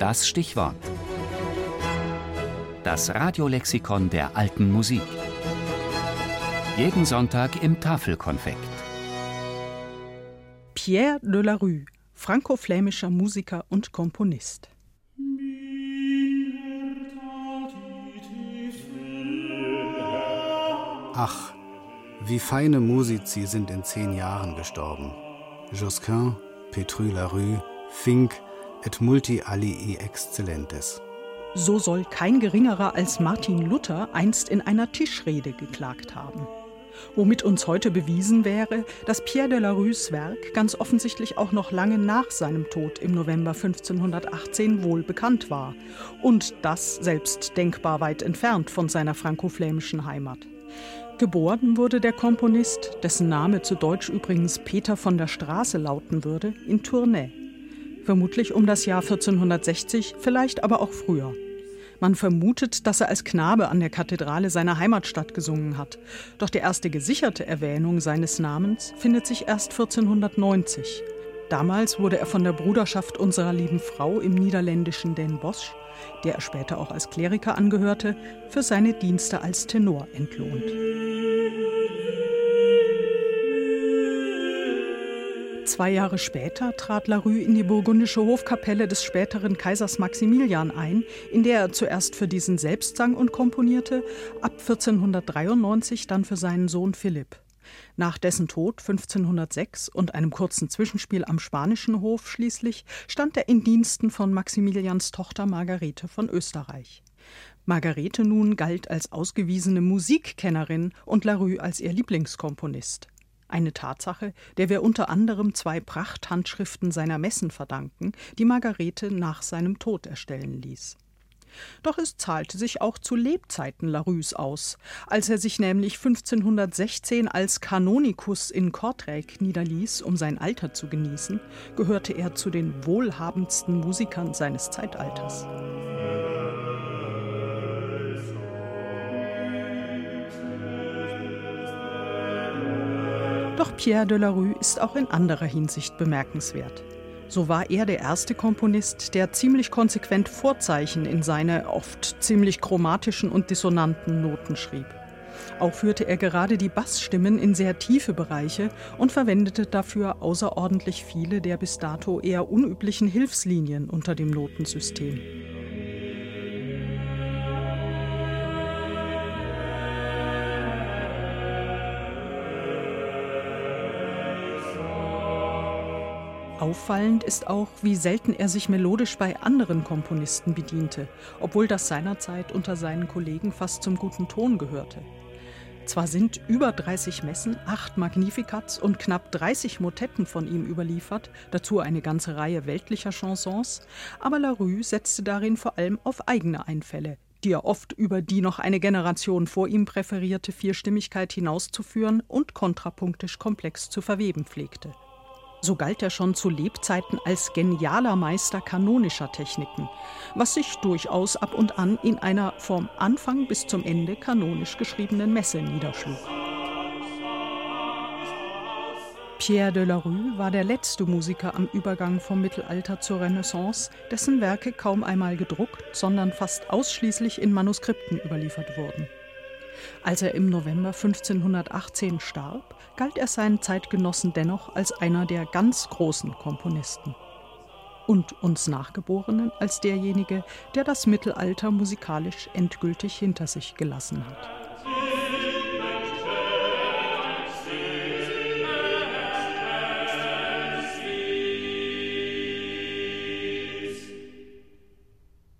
Das Stichwort. Das Radiolexikon der alten Musik. Jeden Sonntag im Tafelkonfekt. Pierre de la Rue, franco-flämischer Musiker und Komponist. Ach, wie feine Musici sind in zehn Jahren gestorben. Josquin, Petru Larue, Fink et multi alii excellentes. So soll kein geringerer als Martin Luther einst in einer Tischrede geklagt haben. Womit uns heute bewiesen wäre, dass Pierre de la Rues Werk ganz offensichtlich auch noch lange nach seinem Tod im November 1518 wohl bekannt war und das selbst denkbar weit entfernt von seiner franco-flämischen Heimat. Geboren wurde der Komponist, dessen Name zu Deutsch übrigens Peter von der Straße lauten würde, in Tournai. Vermutlich um das Jahr 1460, vielleicht aber auch früher. Man vermutet, dass er als Knabe an der Kathedrale seiner Heimatstadt gesungen hat. Doch die erste gesicherte Erwähnung seines Namens findet sich erst 1490. Damals wurde er von der Bruderschaft unserer lieben Frau im niederländischen Den Bosch, der er später auch als Kleriker angehörte, für seine Dienste als Tenor entlohnt. Zwei Jahre später trat Larue in die burgundische Hofkapelle des späteren Kaisers Maximilian ein, in der er zuerst für diesen selbst sang und komponierte, ab 1493 dann für seinen Sohn Philipp. Nach dessen Tod 1506 und einem kurzen Zwischenspiel am spanischen Hof schließlich stand er in Diensten von Maximilians Tochter Margarete von Österreich. Margarete nun galt als ausgewiesene Musikkennerin und Larue als ihr Lieblingskomponist. Eine Tatsache, der wir unter anderem zwei Prachthandschriften seiner Messen verdanken, die Margarete nach seinem Tod erstellen ließ. Doch es zahlte sich auch zu Lebzeiten Larues aus. Als er sich nämlich 1516 als Kanonikus in Kortrijk niederließ, um sein Alter zu genießen, gehörte er zu den wohlhabendsten Musikern seines Zeitalters. Doch Pierre de la Rue ist auch in anderer Hinsicht bemerkenswert. So war er der erste Komponist, der ziemlich konsequent Vorzeichen in seine oft ziemlich chromatischen und dissonanten Noten schrieb. Auch führte er gerade die Bassstimmen in sehr tiefe Bereiche und verwendete dafür außerordentlich viele der bis dato eher unüblichen Hilfslinien unter dem Notensystem. Auffallend ist auch, wie selten er sich melodisch bei anderen Komponisten bediente, obwohl das seinerzeit unter seinen Kollegen fast zum guten Ton gehörte. Zwar sind über 30 Messen, acht Magnificats und knapp 30 Motetten von ihm überliefert, dazu eine ganze Reihe weltlicher Chansons, aber Larue setzte darin vor allem auf eigene Einfälle, die er oft über die noch eine Generation vor ihm präferierte Vierstimmigkeit hinauszuführen und kontrapunktisch komplex zu verweben pflegte. So galt er schon zu Lebzeiten als genialer Meister kanonischer Techniken, was sich durchaus ab und an in einer vom Anfang bis zum Ende kanonisch geschriebenen Messe niederschlug. Pierre de la Rue war der letzte Musiker am Übergang vom Mittelalter zur Renaissance, dessen Werke kaum einmal gedruckt, sondern fast ausschließlich in Manuskripten überliefert wurden. Als er im November 1518 starb, galt er seinen Zeitgenossen dennoch als einer der ganz großen Komponisten. Und uns Nachgeborenen als derjenige, der das Mittelalter musikalisch endgültig hinter sich gelassen hat.